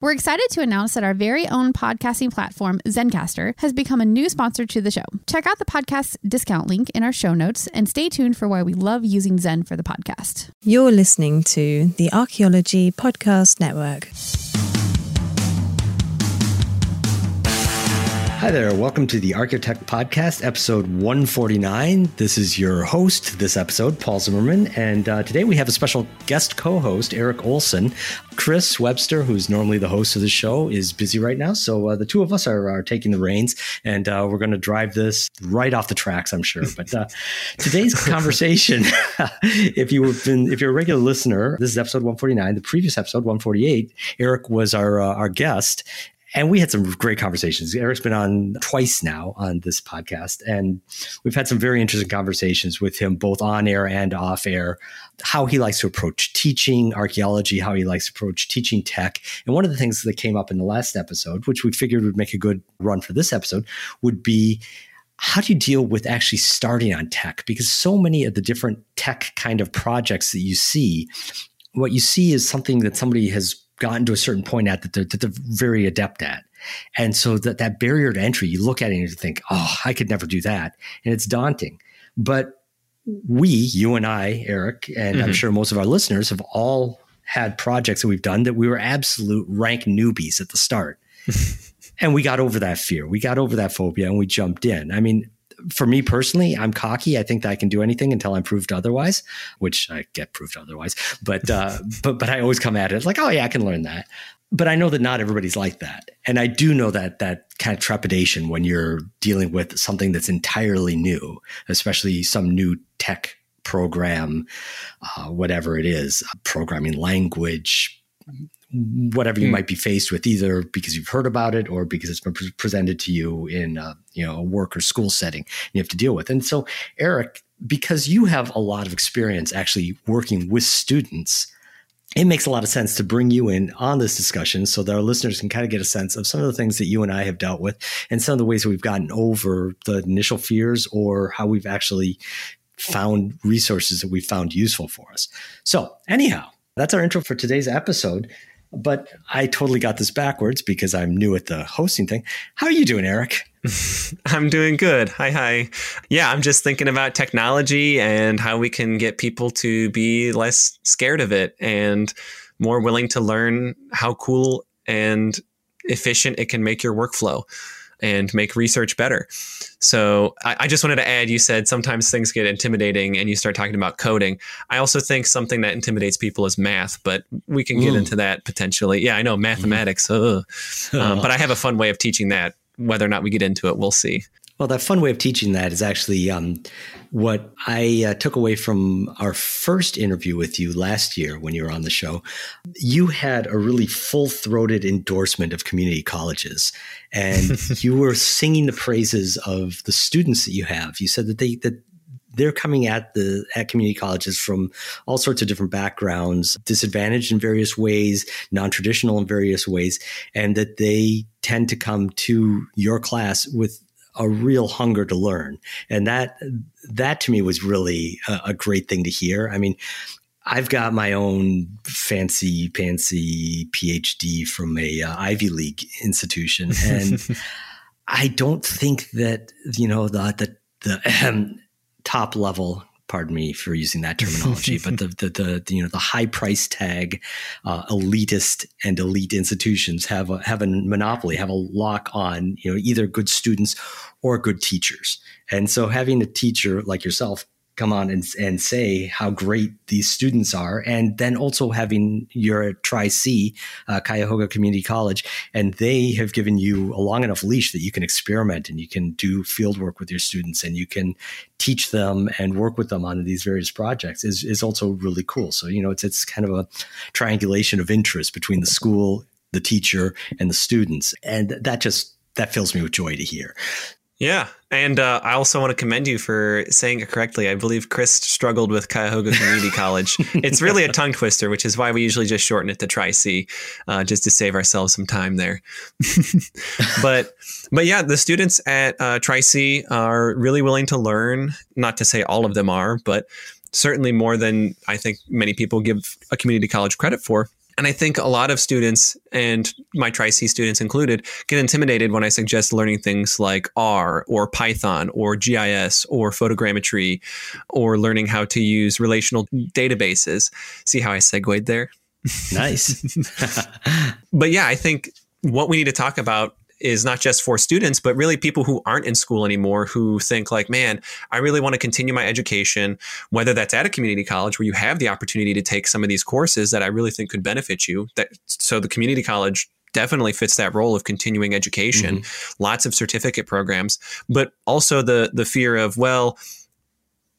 We're excited to announce that our very own podcasting platform, Zencastr, has become a new sponsor to the show. Check out the podcast discount link in our show notes and stay tuned for why we love using Zen for the podcast. You're listening to the Archaeology Podcast Network. Hi there. Welcome to the ArchaeoTech Podcast, episode 149. This is your host this episode, Paul Zimmerman. And uh, today we have a special guest co host, Eric Olson. Chris Webster, who's normally the host of the show, is busy right now. So uh, the two of us are, are taking the reins and uh, we're going to drive this right off the tracks, I'm sure. But uh, today's conversation, if, you've been, if you're a regular listener, this is episode 149. The previous episode, 148, Eric was our, uh, our guest. And we had some great conversations. Eric's been on twice now on this podcast, and we've had some very interesting conversations with him, both on air and off air, how he likes to approach teaching archaeology, how he likes to approach teaching tech. And one of the things that came up in the last episode, which we figured would make a good run for this episode, would be how do you deal with actually starting on tech? Because so many of the different tech kind of projects that you see, what you see is something that somebody has gotten to a certain point at that they're, that they're very adept at. And so that, that barrier to entry, you look at it and you think, oh, I could never do that. And it's daunting. But we, you and I, Eric, and mm-hmm. I'm sure most of our listeners have all had projects that we've done that we were absolute rank newbies at the start. and we got over that fear. We got over that phobia and we jumped in. I mean, for me personally, I'm cocky. I think that I can do anything until I'm proved otherwise, which I get proved otherwise. But uh, but but I always come at it like, oh yeah, I can learn that. But I know that not everybody's like that, and I do know that that kind of trepidation when you're dealing with something that's entirely new, especially some new tech program, uh, whatever it is, programming language, whatever you mm. might be faced with, either because you've heard about it or because it's been pre- presented to you in a, you know a work or school setting you have to deal with. And so, Eric, because you have a lot of experience actually working with students, it makes a lot of sense to bring you in on this discussion so that our listeners can kind of get a sense of some of the things that you and I have dealt with and some of the ways that we've gotten over the initial fears or how we've actually found resources that we found useful for us. So, anyhow, that's our intro for today's episode. But I totally got this backwards because I'm new at the hosting thing. How are you doing, Eric? I'm doing good. Hi, hi. Yeah, I'm just thinking about technology and how we can get people to be less scared of it and more willing to learn how cool and efficient it can make your workflow and make research better. So I, I, just wanted to add you said sometimes things get intimidating and you start talking about coding. I also think something that intimidates people is math, but we can get Ooh. into that potentially. Yeah, I know mathematics, um, but I have a fun way of teaching that. Whether or not we get into it, we'll see. Well, that fun way of teaching that is actually um, what I uh, took away from our first interview with you last year when you were on the show. You had a really full throated endorsement of community colleges, and you were singing the praises of the students that you have. You said that they that they're coming at the at community colleges from all sorts of different backgrounds, disadvantaged in various ways, non-traditional in various ways, and that they tend to come to your class with a real hunger to learn. And that, that to me was really a, a great thing to hear. I mean, I've got my own fancy fancy PhD from a uh, Ivy League institution, and I don't think that you know the the, the top level pardon me for using that terminology, but the, the, the, you know, the high price tag, uh, elitist and elite institutions have a, have a monopoly, have a lock on, you know, either good students or good teachers. And so having a teacher like yourself come on and, and say how great these students are. And then also having your Tri C, uh, Cuyahoga Community College, and they have given you a long enough leash that you can experiment and you can do field work with your students and you can teach them and work with them on these various projects is, is also really cool. So, you know, it's, it's kind of a triangulation of interest between the school the teacher and the students. And that just, that fills me with joy to hear. Yeah. And uh, I also want to commend you for saying it correctly. I believe Chris struggled with Cuyahoga Community College. It's really a tongue twister, which is why we usually just shorten it to Tri-C, uh, just to save ourselves some time there. but but yeah, the students at uh, Tri-C are really willing to learn. Not to say all of them are, but certainly more than I think many people give a community college credit for. And I think a lot of students, and my Tri C students included, get intimidated when I suggest learning things like R or Python or GIS or photogrammetry or learning how to use relational databases. See how I segued there? Nice. but yeah, I think what we need to talk about is not just for students, but really people who aren't in school anymore who think like, man, I really want to continue my education, whether that's at a community college where you have the opportunity to take some of these courses that I really think could benefit you. That so the community college definitely fits that role of continuing education, mm-hmm. lots of certificate programs, but also the the fear of, well,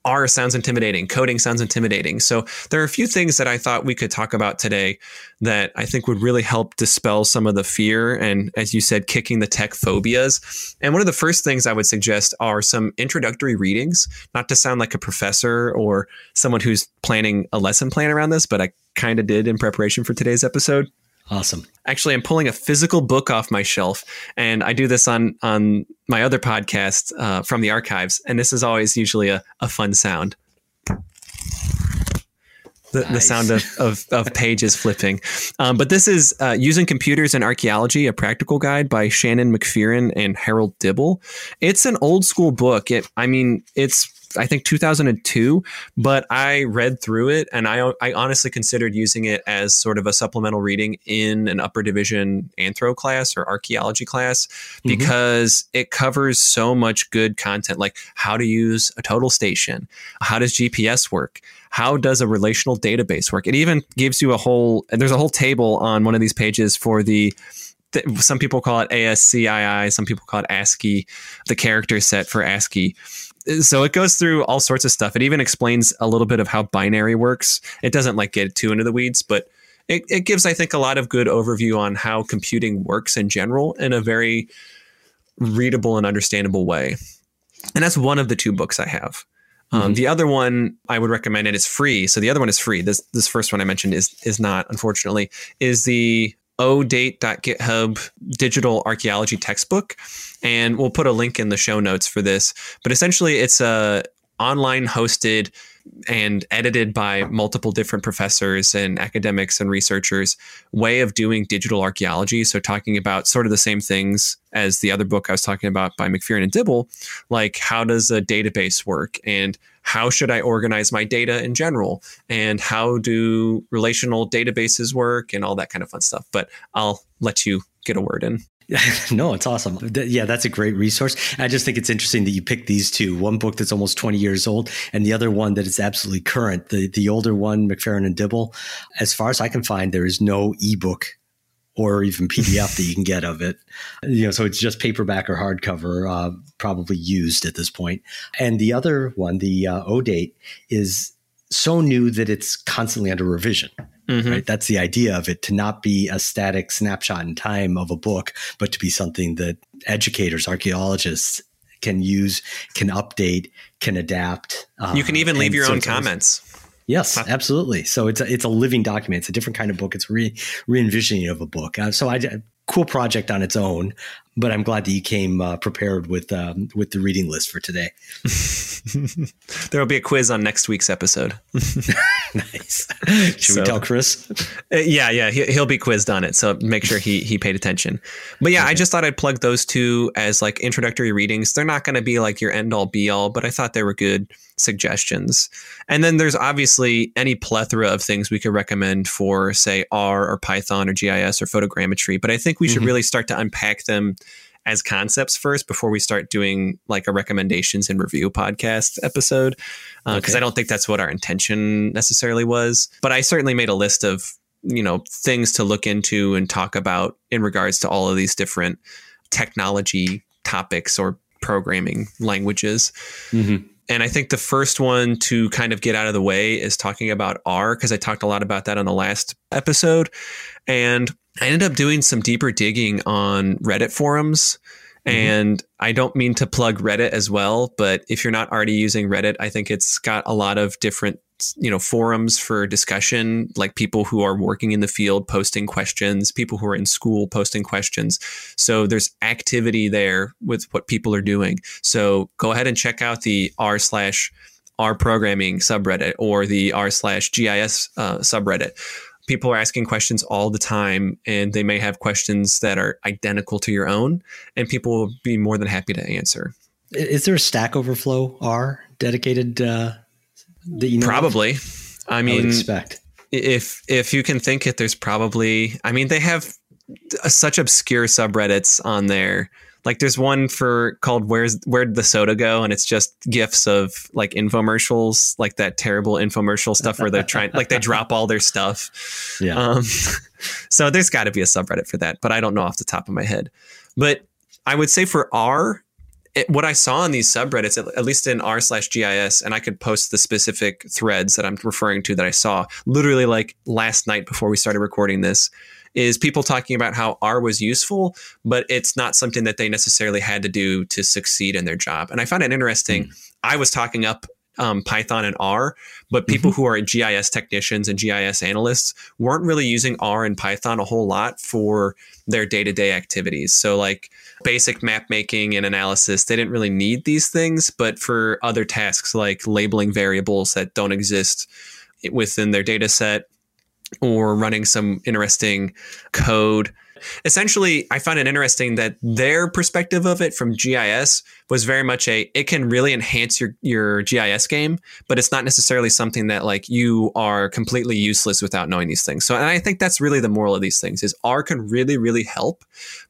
R sounds intimidating, coding sounds intimidating. So there are a few things that I thought we could talk about today that I think would really help dispel some of the fear and, as you said, kicking the tech phobias. And one of the first things I would suggest are some introductory readings, not to sound like a professor or someone who's planning a lesson plan around this, but I kind of did in preparation for today's episode. Awesome. Actually, I'm pulling a physical book off my shelf, and I do this on on my other podcast uh, from the archives, and this is always usually a, a fun sound. The, nice. the sound of, of, of pages flipping. Um, but this is uh, Using Computers in Archaeology, a practical guide by Shannon McPherron and Harold Dibble. It's an old school book. It, I mean, it's I think 2002, but I read through it and I, I honestly considered using it as sort of a supplemental reading in an upper division anthro class or archaeology class mm-hmm. because it covers so much good content like how to use a total station, how does GPS work, how does a relational database work. It even gives you a whole, there's a whole table on one of these pages for the some people call it ASCII, some people call it ASCII, the character set for ASCII so it goes through all sorts of stuff. It even explains a little bit of how binary works. It doesn't like get too into the weeds, but it, it gives, I think, a lot of good overview on how computing works in general in a very readable and understandable way. And that's one of the two books I have. Um, mm-hmm. The other one I would recommend, and it's free. So the other one is free. This this first one I mentioned is is not, unfortunately, is the odate.github digital archaeology textbook. And we'll put a link in the show notes for this. But essentially it's a online hosted and edited by multiple different professors and academics and researchers. Way of doing digital archaeology. So talking about sort of the same things as the other book i was talking about by mcpherron and dibble like how does a database work? And how should I organize my data in general and how do relational databases work and all that kind of fun stuff. But I'll let you get a word in. no, it's awesome. Yeah, that's a great resource. I just think it's interesting that you picked these two. One book that's almost 20 years old and the other one that is absolutely current. The the older one, McPherron and Dibble, as far as I can find, there is no ebook or even PDF that you can get of it. You know, so it's just paperback or hardcover, uh, probably used at this point. And the other one, the uh, ODate, is so new that it's constantly under revision. Mm-hmm. Right? That's the idea of it to not be a static snapshot in time of a book, but to be something that educators, archaeologists can use, can update, can adapt. you can even leave your so own comments. Yes, absolutely. So it's a, it's a living document. It's a different kind of book. It's re re envisioning of a book. Uh, so I cool project on its own but I'm glad that you came uh, prepared with um, with the reading list for today. there will be a quiz on next week's episode. nice. Should so, we tell Chris? Uh, yeah, yeah, he, will be quizzed on it, so make sure he he paid attention. But yeah, okay. I just thought I'd plug those two as like introductory readings. They're not going to be like your end all be all, but I thought they were good suggestions. And then there's obviously any plethora of things we could recommend for say R or Python or GIS or photogrammetry. But I think we should mm-hmm. really start to unpack them as concepts first before we start doing like a recommendations and review podcast episode because uh, okay. I don't think that's what our intention necessarily was. But I certainly made a list of you know things to look into and talk about in regards to all of these different technology topics or programming languages. Mm-hmm. And I think the first one to kind of get out of the way is talking about R because I talked a lot about that on the last episode. And I ended up doing some deeper digging on Reddit forums. Mm-hmm. And I don't mean to plug Reddit as well, but if you're not already using Reddit, I think it's got a lot of different you know forums for discussion like people who are working in the field posting questions people who are in school posting questions. So there's activity there with what people are doing. So go ahead and check out the r slash r programming subreddit or the r slash gis uh, subreddit. People are asking questions all the time and they may have questions that are identical to your own and people will be more than happy to answer. Is there a stack overflow r dedicated uh that you know probably. Of? I mean, I expect if if you can think it, there's probably. I mean, they have such obscure subreddits on there. Like there's one for called "Where's Where'd the Soda Go?" and it's just gifs of like infomercials, like that terrible infomercial stuff where they're trying, like they drop all their stuff. Yeah. Um, so there's got to be a subreddit for that, but I don't know off the top of my head. But I would say for R, it, what I saw on these subreddits, at, at least in r slash GIS, and I could post the specific threads that I'm referring to that I saw literally like last night before we started recording this, is people talking about how R was useful, but it's not something that they necessarily had to do to succeed in their job. And I found it interesting. Mm. I was talking up um, Python and R, but people mm-hmm. who are GIS technicians and GIS analysts weren't really using R and Python a whole lot for their day to day activities. So, like basic map making and analysis, they didn't really need these things, but for other tasks like labeling variables that don't exist within their data set or running some interesting code essentially, I found it interesting that their perspective of it from GIS was very much a it can really enhance your your GIS game, but it's not necessarily something that like you are completely useless without knowing these things. So, and I think that's really the moral of these things is R can really really help,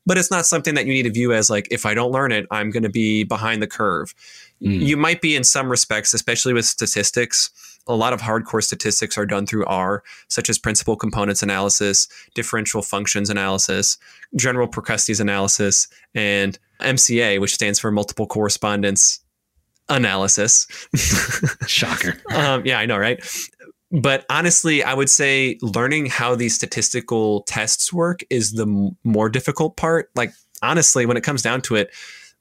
but it's not something that you need to view as like if I don't learn it, I'm going to be behind the curve. Mm. You might be in some respects, especially with statistics a lot of hardcore statistics are done through R, such as principal components analysis, differential functions analysis, general Procrustes analysis, and MCA, which stands for multiple correspondence analysis. Shocker. um, yeah, I know, right? But honestly, I would say learning how these statistical tests work is the m- more difficult part. Like, honestly, when it comes down to it,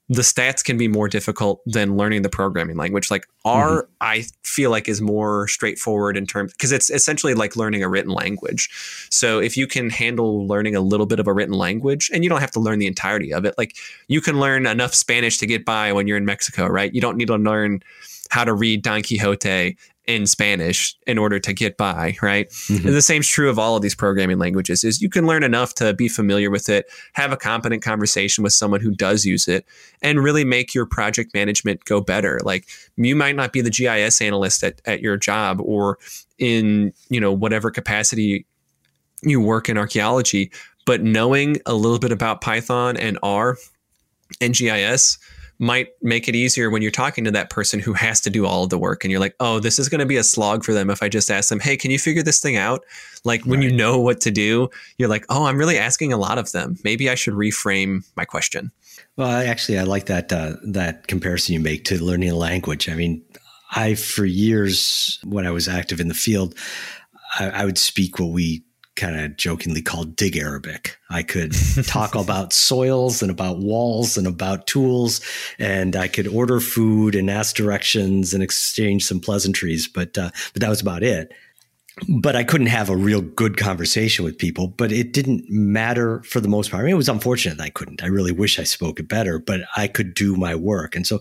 the stats can be more difficult than learning the programming language. Like R, mm-hmm. I feel like is more straightforward in terms because it's essentially like learning a written language. So if you can handle learning a little bit of a written language, and you don't have to learn the entirety of it, like you can learn enough Spanish to get by when you're in Mexico, right? You don't need to learn how to read Don Quixote in Spanish in order to get by, right? Mm-hmm. And the same's true of all of these programming languages is you can learn enough to be familiar with it, have a competent conversation with someone who does use it, and really make your project management go better. Like you might not be the GIS analyst at, at your job or in, you know, whatever capacity you work in archaeology, but knowing a little bit about Python and R and GIS might make it easier when you're talking to that person who has to do all of the work and you're like, oh, this is going to be a slog for them if I just ask them, hey, can you figure this thing out? Like when you know what to do, you're like, oh, I'm really asking a lot of them. Maybe I should reframe my question. Well, I actually, I like that uh, that comparison you make to learning a language. I mean, I for years when I was active in the field, I, I would speak what we kind of jokingly called dig Arabic. I could talk about soils and about walls and about tools, and I could order food and ask directions and exchange some pleasantries, but uh, but that was about it but I couldn't have a real good conversation with people. But it didn't matter for the most part. I mean, it was unfortunate that I couldn't. I really wish I spoke it better, but I could do my work. And so,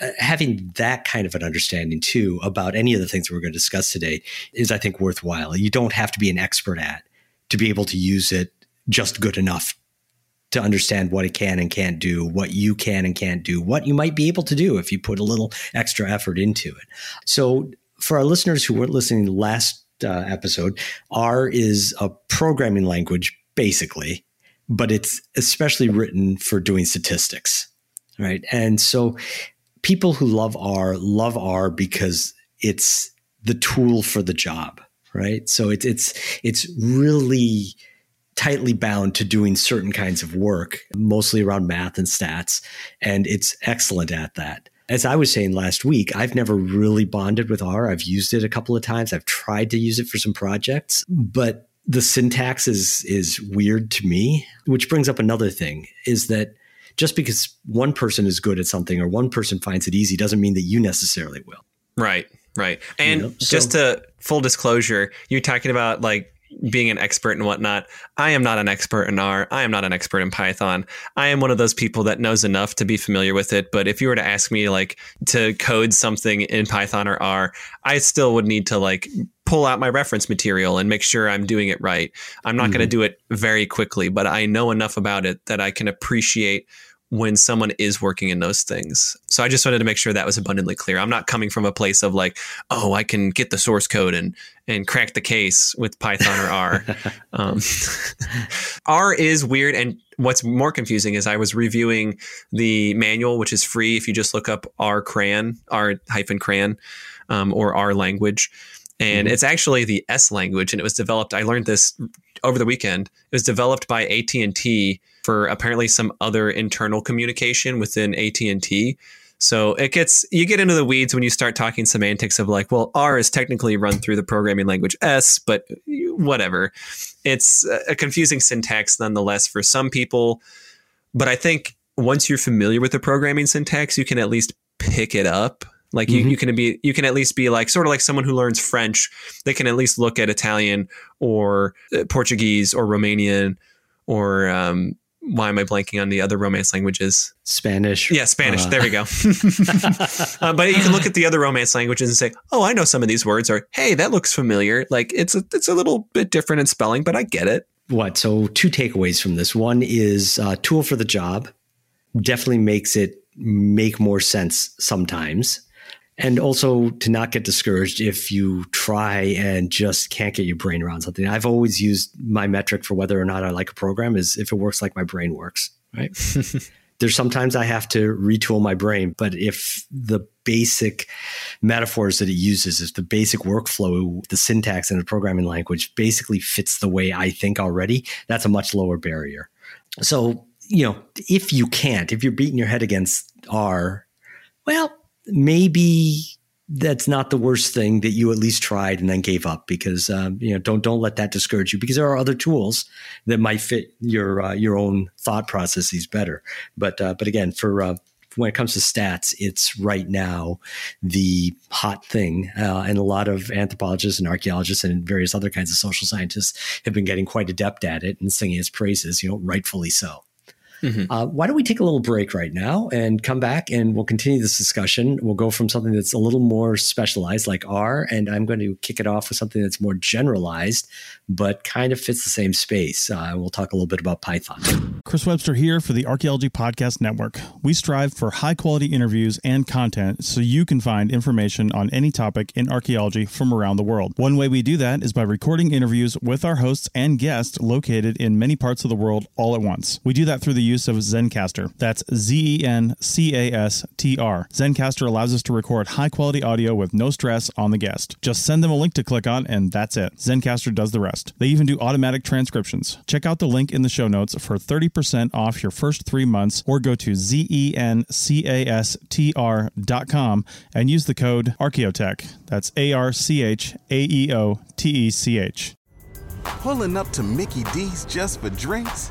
uh, having that kind of an understanding too about any of the things we're going to discuss today is, I think, worthwhile. You don't have to be an expert at to be able to use it just good enough to understand what it can and can't do, what you can and can't do, what you might be able to do if you put a little extra effort into it. So, for our listeners who weren't listening last uh, episode, R is a programming language, basically, but it's especially written for doing statistics, right? And so people who love R love R because it's the tool for the job, right? So it's it's it's really tightly bound to doing certain kinds of work, mostly around math and stats, and it's excellent at that as I was saying last week, I've never really bonded with R. I've used it a couple of times. I've tried to use it for some projects, but the syntax is is weird to me, which brings up another thing is that just because one person is good at something or one person finds it easy doesn't mean that you necessarily will. Right, right. And You know, so- just to full disclosure, you're talking about like being an expert and whatnot. I am not an expert in R. I am not an expert in Python. I am one of those people that knows enough to be familiar with it. But if you were to ask me like to code something in Python or R, I still would need to like pull out my reference material and make sure I'm doing it right. I'm not going to mm-hmm. do it very quickly, but I know enough about it that I can appreciate when someone is working in those things. So I just wanted to make sure that was abundantly clear. I'm not coming from a place of like, oh, I can get the source code and and crack the case with Python or R. um, R is weird, and what's more confusing is I was reviewing the manual, which is free if you just look up R cran, R hyphen cran, um, or R language. And it's actually the S language, and it was developed. I learned this over the weekend. It was developed by AT and T for apparently some other internal communication within AT and T. So it gets you get into the weeds when you start talking semantics of like, well, R is technically run through the programming language S, but whatever. It's a confusing syntax nonetheless for some people. But I think once you're familiar with the programming syntax, you can at least pick it up. Like you, you can be you can at least be like sort of like someone who learns French. They can at least look at Italian or uh, Portuguese or Romanian or um, why am I blanking on the other Romance languages? Spanish. Yeah, Spanish. Uh, there we go. uh, but you can look at the other Romance languages and say, "Oh, I know some of these words," or "Hey, that looks familiar." Like it's a, it's a little bit different in spelling, but I get it. what? So two takeaways from this. One is uh, tool for the job definitely makes it make more sense sometimes. And also to not get discouraged if you try and just can't get your brain around something. I've always used my metric for whether or not I like a program is if it works like my brain works, right? There's sometimes I have to retool my brain, but if the basic metaphors that it uses, if the basic workflow, the syntax in the programming language basically fits the way I think already, that's a much lower barrier. So, you know, if you can't, if you're beating your head against R, well, maybe that's not the worst thing that you at least tried and then gave up because um, you know don't don't let that discourage you because there are other tools that might fit your uh, your own thought processes better. But uh, but again, for uh, when it comes to stats, it's right now the hot thing, uh, and a lot of anthropologists and archaeologists and various other kinds of social scientists have been getting quite adept at it and singing its praises. You know, rightfully so. Uh, why don't we take a little break right now and come back and we'll continue this discussion. We'll go from something that's a little more specialized like R, and I'm going to kick it off with something that's more generalized, but kind of fits the same space. Uh, we'll talk a little bit about Python. Chris Webster here for the Archaeology Podcast Network. We strive for high quality interviews and content so you can find information on any topic in archaeology from around the world. One way we do that is by recording interviews with our hosts and guests located in many parts of the world all at once. We do that through the use of Zencastr. That's Z E N C A S T R. Zencastr allows us to record high quality audio with no stress on the guest. Just send them a link to click on, and that's it. Zencastr does the rest. They even do automatic transcriptions. Check out the link in the show notes for 30% off your first three months, or go to E zencastr.com and use the code Archaeotech. That's A R C H A E O T E C H. Pulling up to Mickey D's just for drinks?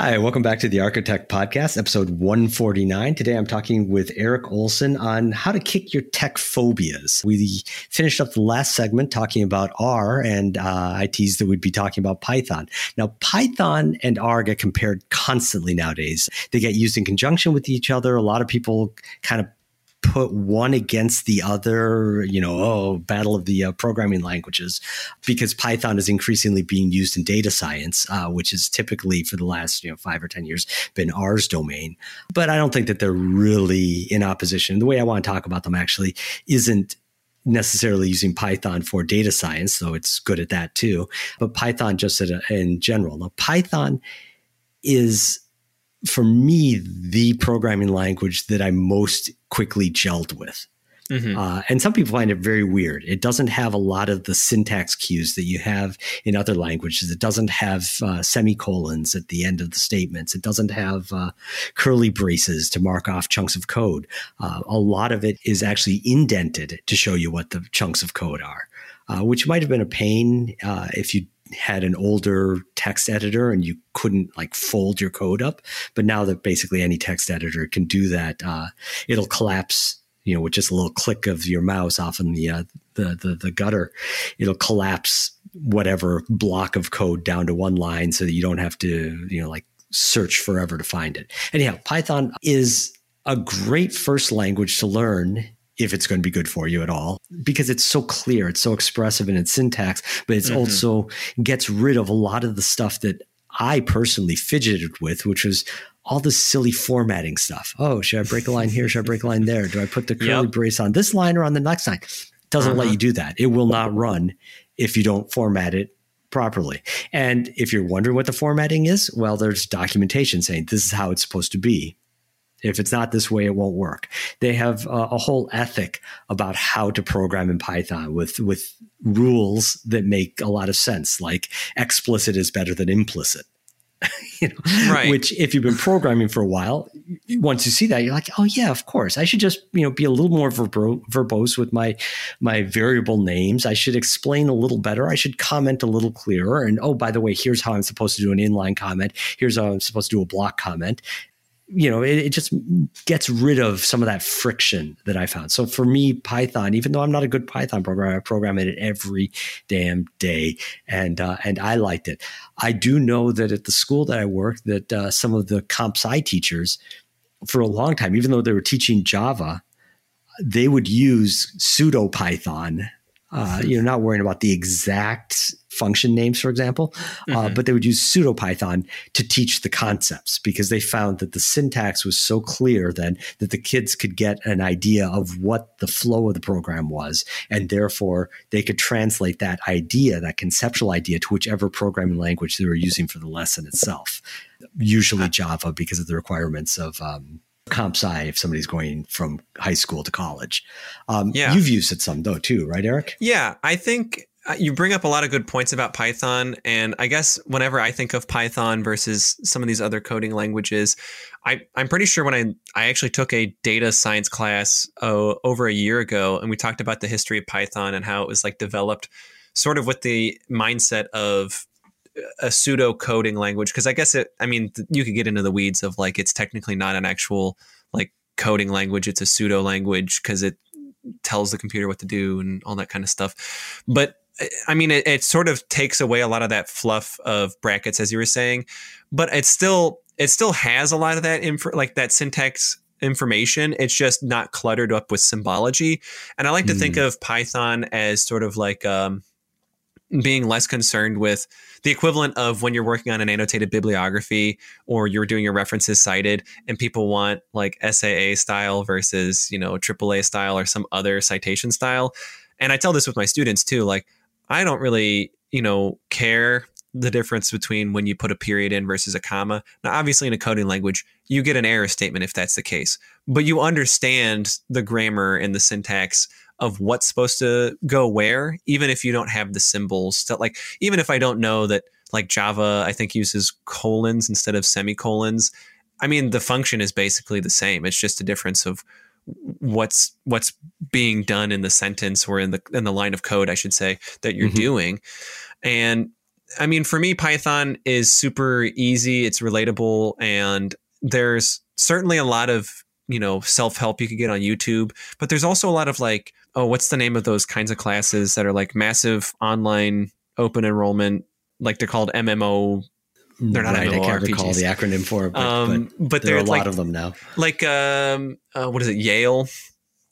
Hi, welcome back to the ArchaeoTech Podcast, episode 149. Today I'm talking with Eric Olson on how to kick your tech phobias. We finished up the last segment talking about R, and uh, I teased that we'd be talking about Python. Now, Python and R get compared constantly nowadays. They get used in conjunction with each other. A lot of people kind of put one against the other, you know, oh, battle of the uh, programming languages, because Python is increasingly being used in data science, uh, which is typically for the last, you know, five or 10 years been R's domain. But I don't think that they're really in opposition. The way I want to talk about them actually isn't necessarily using Python for data science, though it's good at that too, but Python just a, in general. Now, Python is for me the programming language that I most quickly gelled with. Mm-hmm. Uh, and some people find it very weird. It doesn't have a lot of the syntax cues that you have in other languages. It doesn't have uh, semicolons at the end of the statements. It doesn't have uh, curly braces to mark off chunks of code. Uh, a lot of it is actually indented to show you what the chunks of code are, uh, which might have been a pain uh, if you had an older text editor and you couldn't like fold your code up. But now that basically any text editor can do that, uh, it'll collapse. You know, with just a little click of your mouse off in the, uh, the the the gutter, it'll collapse whatever block of code down to one line, so that you don't have to you know like search forever to find it. Anyhow, Python is a great first language to learn if it's going to be good for you at all because it's so clear it's so expressive in its syntax but it's mm-hmm. also gets rid of a lot of the stuff that i personally fidgeted with which was all this silly formatting stuff oh should i break a line here should i break a line there do i put the curly yep. brace on this line or on the next line it doesn't uh-huh. let you do that it will not run if you don't format it properly. And if you're wondering what the formatting is, well, there's documentation saying this is how it's supposed to be. If it's not this way, it won't work. They have a, a whole ethic about how to program in Python with with rules that make a lot of sense. Like explicit is better than implicit. you know, right. Which, if you've been programming for a while, once you see that, you're like, oh yeah, of course. I should just you know be a little more verbo- verbose with my my variable names. I should explain a little better. I should comment a little clearer. And oh, by the way, here's how I'm supposed to do an inline comment. Here's how I'm supposed to do a block comment you know, it, it, just gets rid of some of that friction that I found. So for me, Python, even though I'm not a good Python programmer, I program it every damn day, and uh, and I liked it. I do know that at the school that I work, that uh, some of the comp sci teachers, for a long time, even though they were teaching Java, they would use pseudo Python uh, you know, not worrying about the exact function names, for example, uh, mm-hmm. but they would use pseudopython to teach the concepts because they found that the syntax was so clear then that the kids could get an idea of what the flow of the program was. And therefore, they could translate that idea, that conceptual idea, to whichever programming language they were using for the lesson itself, usually Java because of the requirements of um, comp sci if somebody's going from high school to college. Um, yeah. You've used it some though too, right, Eric? Yeah, I think uh, you bring up a lot of good points about Python. And I guess whenever I think of Python versus some of these other coding languages, I, I'm pretty sure when I, I actually took a data science class uh, over a year ago and we talked about the history of Python and how it was like developed sort of with the mindset of a pseudo coding language because I guess it. I mean, you could get into the weeds of like it's technically not an actual like coding language; it's a pseudo language because it tells the computer what to do and all that kind of stuff. But I mean, it, it sort of takes away a lot of that fluff of brackets, as you were saying. But it still it still has a lot of that info, like that syntax information. It's just not cluttered up with symbology. And I like to mm. think hmm. of Python as sort of like um, being less concerned with the equivalent of when you're working on an annotated bibliography or you're doing your references cited and people want like SAA style versus, you know, AAA style or some other citation style. And I tell this with my students too, like I don't really, you know, care the difference between when you put a period in versus a comma. Now, obviously, in a coding language, you get an error statement if that's the case, but you understand the grammar and the syntax of what's supposed to go where, even if you don't have the symbols. That like even if I don't know that like Java, I think uses colons instead of semicolons. I mean, the function is basically the same. It's just a difference of what's what's being done in the sentence or in the in the line of code, I should say, that you're mm-hmm. doing. And I mean, for me, Python is super easy. It's relatable, and there's certainly a lot of you know self help you could get on YouTube, but there's also a lot of like, oh, what's the name of those kinds of classes that are like massive online open enrollment, like they're called MMO. They're not right, I can't recall the acronym for it, but, um, but, but there are a lot of them now. Like, um, uh, what is it? Yale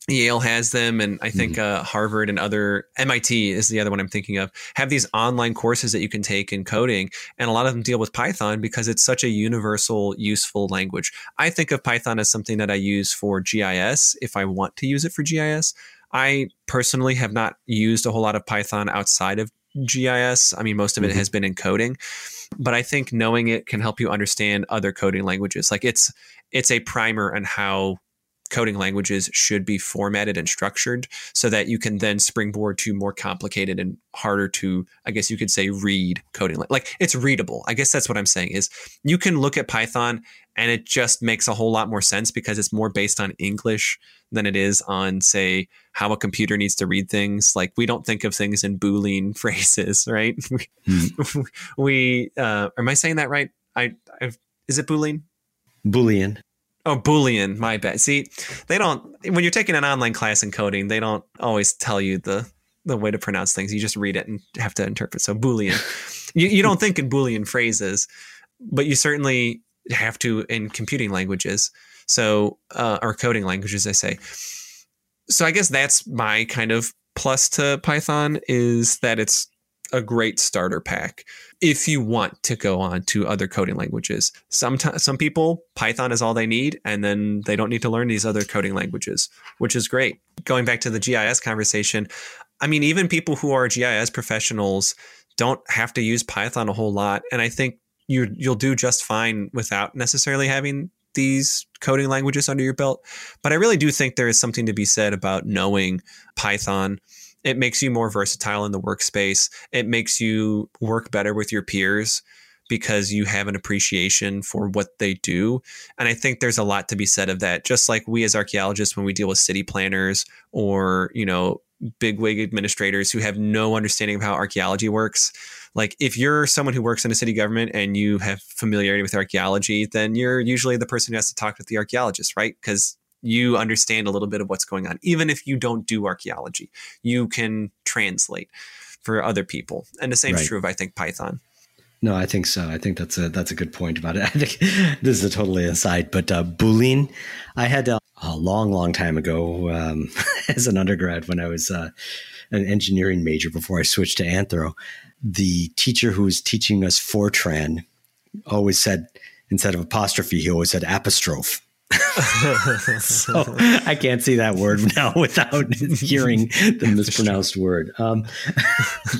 Yale has them, and I think mm-hmm. uh, Harvard and other MIT is the other one I'm thinking of have these online courses that you can take in coding, and a lot of them deal with Python because it's such a universal, useful language. I think of Python as something that I use for GIS if I want to use it for GIS. I personally have not used a whole lot of Python outside of GIS. I mean, most of it mm-hmm. has been in coding, but I think knowing it can help you understand other coding languages. Like it's it's a primer on how coding languages should be formatted and structured so that you can then springboard to more complicated and harder to i guess you could say read coding like it's readable i guess that's what i'm saying is you can look at python and it just makes a whole lot more sense because it's more based on english than it is on say how a computer needs to read things like we don't think of things in boolean phrases right mm. we uh am i saying that right i I've, is it boolean boolean Oh, Boolean. My bad. See, they don't. When you're taking an online class in coding, they don't always tell you the the way to pronounce things. You just read it and have to interpret. So Boolean. you you don't think in Boolean phrases, but you certainly have to in computing languages. So uh, or coding languages, I say. So I guess that's my kind of plus to Python is that it's a great starter pack if you want to go on to other coding languages. Some some people Python is all they need and then they don't need to learn these other coding languages, which is great. Going back to the GIS conversation, I mean even people who are GIS professionals don't have to use Python a whole lot and I think you you'll do just fine without necessarily having these coding languages under your belt. But I really do think there is something to be said about knowing Python it makes you more versatile in the workspace. It makes you work better with your peers because you have an appreciation for what they do. And I think there's a lot to be said of that. Just like we as archaeologists, when we deal with city planners or, you know, bigwig administrators who have no understanding of how archaeology works. Like if you're someone who works in a city government and you have familiarity with archaeology, then you're usually the person who has to talk with the archaeologist, right? Because you understand a little bit of what's going on. Even if you don't do archaeology, you can translate for other people. And the same right. is true of, I think, Python. No, I think so. I think that's a that's a good point about it. I think this is a totally aside, but uh, Boolean, I had a, a long, long time ago um, as an undergrad when I was uh, an engineering major before I switched to anthro. The teacher who was teaching us Fortran always said instead of apostrophe, he always said apostrophe. so I can't see that word now without hearing the mispronounced word. Um,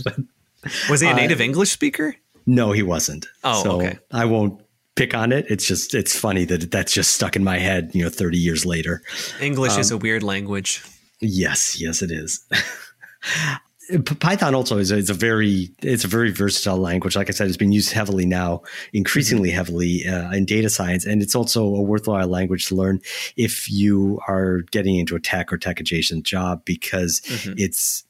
but, was he a native uh, English speaker? No, he wasn't. Oh, so okay. I won't pick on it. It's just it's funny that that's just stuck in my head. You know, thirty years later. English um, is a weird language. Yes, yes, it is. Python also is a, a, very it's a very versatile language. Like I said, it's been used heavily now, increasingly mm-hmm. heavily uh, in data science, and it's also a worthwhile language to learn if you are getting into a tech or tech adjacent job because mm-hmm. it's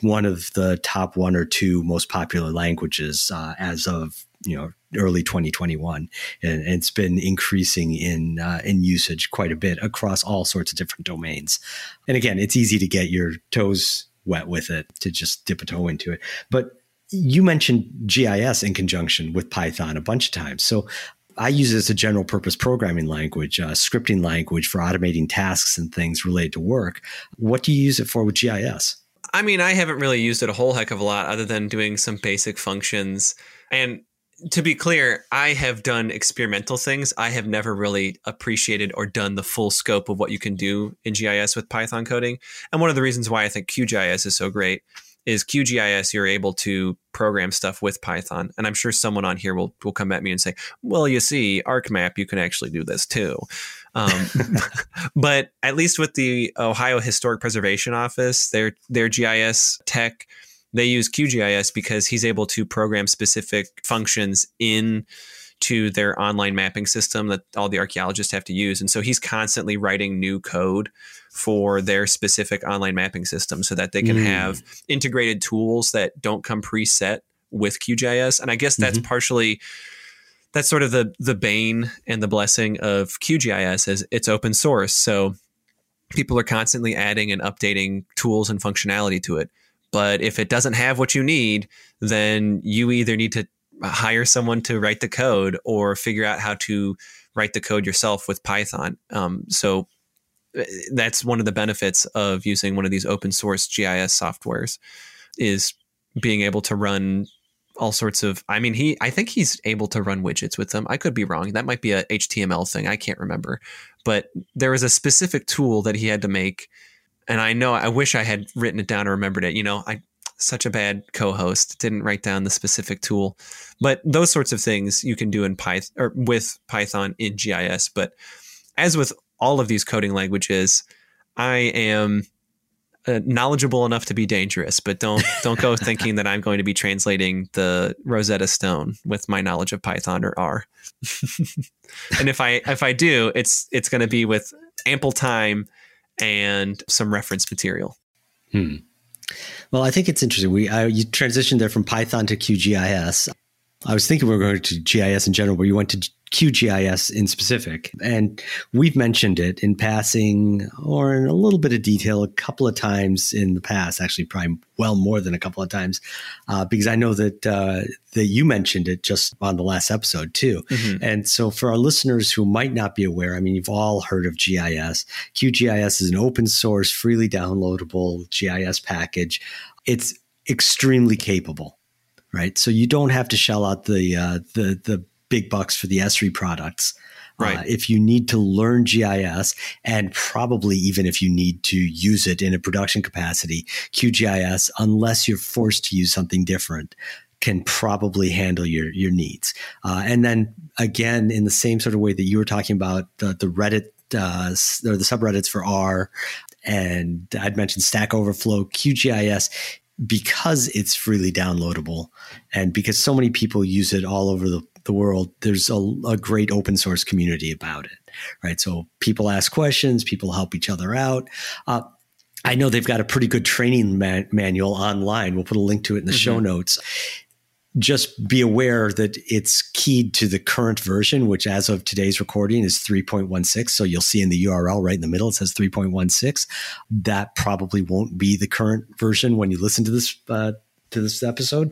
one of the top one or two most popular languages uh, as of you know early 2021 and, and it's been increasing in uh, in usage quite a bit across all sorts of different domains and again it's easy to get your toes wet with it to just dip a toe into it. But you mentioned GIS in conjunction with Python a bunch of times. So I use it as a general purpose programming language, uh, scripting language for automating tasks and things related to work. What do you use it for with GIS? I mean, I haven't really used it a whole heck of a lot other than doing some basic functions. And to be clear, I have done experimental things. I have never really appreciated or done the full scope of what you can do in GIS with Python coding. And one of the reasons why I think QGIS is so great is QGIS, you're able to program stuff with Python. And I'm sure someone on here will, will come at me and say, well, you see, ArcMap, you can actually do this too. Um, but at least with the Ohio Historic Preservation Office, their, their GIS tech, they use QGIS because he's able to program specific functions in to their online mapping system that all the archaeologists have to use. And so he's constantly writing new code for their specific online mapping system so that they can mm. have integrated tools that don't come preset with QGIS. And I guess that's Mhm. partially that's sort of the the bane and the blessing of QGIS is it's open source. So people are constantly adding and updating tools and functionality to it. But if it doesn't have what you need, then you either need to hire someone to write the code or figure out how to write the code yourself with Python. Um, so uh, that's one of the benefits of using one of these open source GIS softwares is being able to run all sorts of I mean he I think he's able to run widgets with them. I could be wrong. That might be a HTML thing. I can't remember. But there was a specific tool that he had to make and I know I wish I had written it down or remembered it. You know, I such a bad co-host didn't write down the specific tool. But those sorts of things you can do in Python or with Python in GIS, but as with all of these coding languages, I am uh, knowledgeable enough to be dangerous, but don't don't go thinking that I'm going to be translating the Rosetta Stone with my knowledge of Python or R. and if I if I do, it's it's going to be with ample time and some reference material. Hmm. Well, I think it's interesting. We I, you transitioned there from Python to QGIS. I was thinking we were going to GIS in general, but you went to QGIS in specific. And we've mentioned it in passing or in a little bit of detail a couple of times in the past, actually, probably well more than a couple of times, uh, because I know that, uh, that you mentioned it just on the last episode too. Mhm. And so for our listeners who might not be aware, I mean, you've all heard of GIS. QGIS is an open source, freely downloadable GIS package. It's extremely capable, right? So you don't have to shell out the, uh, the, the, big bucks for the Esri products. Right. Uh, if you need to learn GIS, and probably even if you need to use it in a production capacity, QGIS, unless you're forced to use something different, can probably handle your your needs. Uh, and then again, in the same sort of way that you were talking about the, the Reddit uh, or the subreddits for R, and I'd mentioned Stack Overflow, QGIS because it's freely downloadable and because so many people use it all over the, the world, there's a, a great open source community about it, right? So people ask questions, people help each other out. Uh, I know they've got a pretty good training man- manual online. We'll put a link to it in the show notes. Just be aware that it's keyed to the current version, which as of today's recording is 3.16. So you'll see in the URL right in the middle, it says 3.16. That probably won't be the current version when you listen to this uh, to this episode.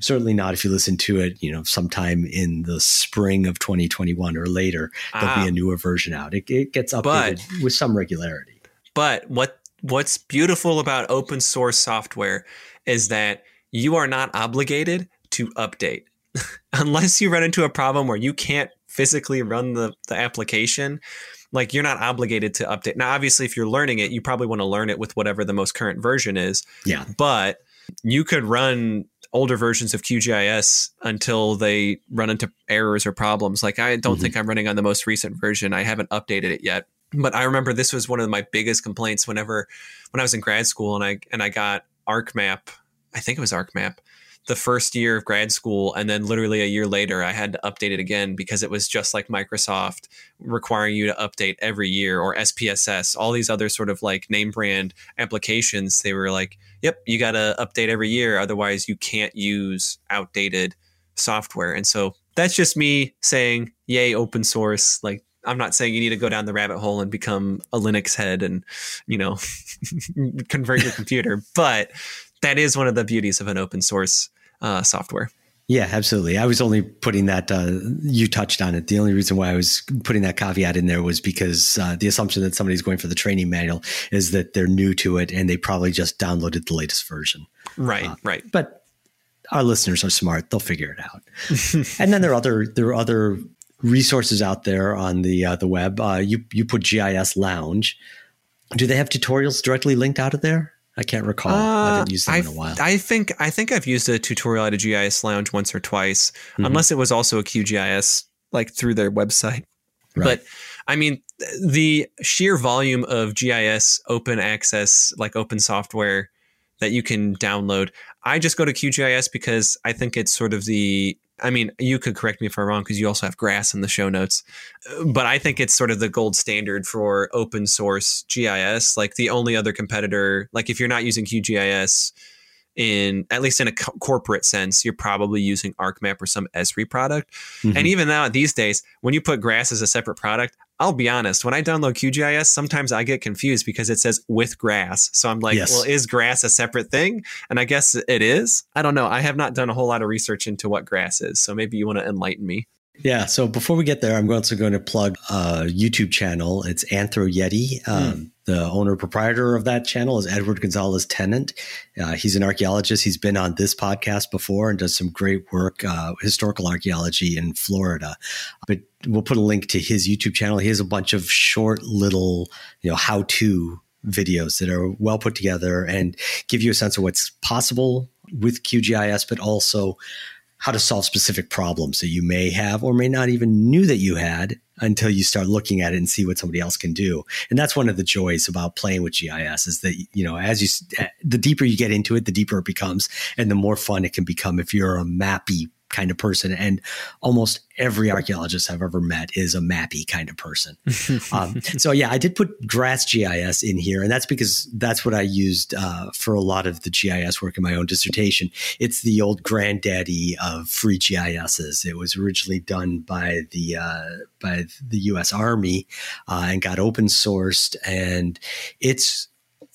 Certainly not if you listen to it, you know, sometime in the spring of 2021 or later. There'll Ah. be a newer version out. It, it gets But- updated with some regularity. But what what's beautiful about open source software is that you are not obligated to update. Unless you run into a problem where you can't physically run the, the application, like you're not obligated to update. Now, obviously, if you're learning it, you probably want to learn it with whatever the most current version is. Yeah. But you could run older versions of QGIS until they run into errors or problems. Like I don't Mhm. think I'm running on the most recent version. I haven't updated it yet. But I remember this was one of my biggest complaints whenever when I was in grad school and I and I got ArcMap. I think it was ArcMap the first year of grad school and then literally a year later I had to update it again because it was just like Microsoft requiring you to update every year or SPSS all these other sort of like name brand applications. They were like yep you got to update every year otherwise you can't use outdated software. And so that's just me saying yay open source. Like I'm not saying you need to go down the rabbit hole and become a Linux head and you know convert your computer but that is one of the beauties of an open source uh, software. Yeah, absolutely. I was only putting that, uh, you touched on it. The only reason why I was putting that caveat in there was because uh, the assumption that somebody's going for the training manual is that they're new to it and they probably just downloaded the latest version. Right, Uh, right. But our listeners are smart; they'll figure it out. and then there are other there are other resources out there on the uh, the web. Uh, you you put GIS Lounge. Do they have tutorials directly linked out of there? I can't recall. I haven't used them in a Uh, while. I think I think I've used a tutorial at a GIS Lounge once or twice, Mhm. unless it was also a QGIS like through their website. Right. But I mean, the sheer volume of GIS open access, like open software that you can download. I just go to QGIS because I think it's sort of the. I mean, you could correct me if I'm wrong because you also have grass in the show notes, but I think it's sort of the gold standard for open source GIS. Like the only other competitor, like if you're not using QGIS, in at least in a co- corporate sense, you're probably using ArcMap or some Esri product. Mhm. And even now these days, when you put Grass as a separate product, I'll be honest, when I download QGIS, sometimes I get confused because it says with grass. So I'm like, Yes. well, is grass a separate thing? And I guess it is. I don't know. I have not done a whole lot of research into what grass is. So maybe you want to enlighten me. Yeah. So before we get there, I'm also going to plug a YouTube channel. It's AnthroYeti. Um, The owner proprietor of that channel is Edward Gonzalez Tennant. Uh, he's an archaeologist. He's been on this podcast before and does some great work, uh, historical archaeology in Florida. But we'll put a link to his YouTube channel. He has a bunch of short little, you know, how to videos that are well put together and give you a sense of what's possible with QGIS, but also how to solve specific problems that you may have or may not even knew that you had until you start looking at it and see what somebody else can do. And that's one of the joys about playing with GIS is that you know as you eh, the deeper you get into it, the deeper it becomes and the more fun it can become if you're a mappy kind of person and almost every archaeologist I've ever met is a mappy kind of person. um, so yeah, I did put Grass GIS in here, and that's because that's what I used uh, for a lot of the GIS work in my own dissertation. It's the old granddaddy of free GISs. It was originally done by the uh, by the U.S. Army uh, and got open sourced, and it's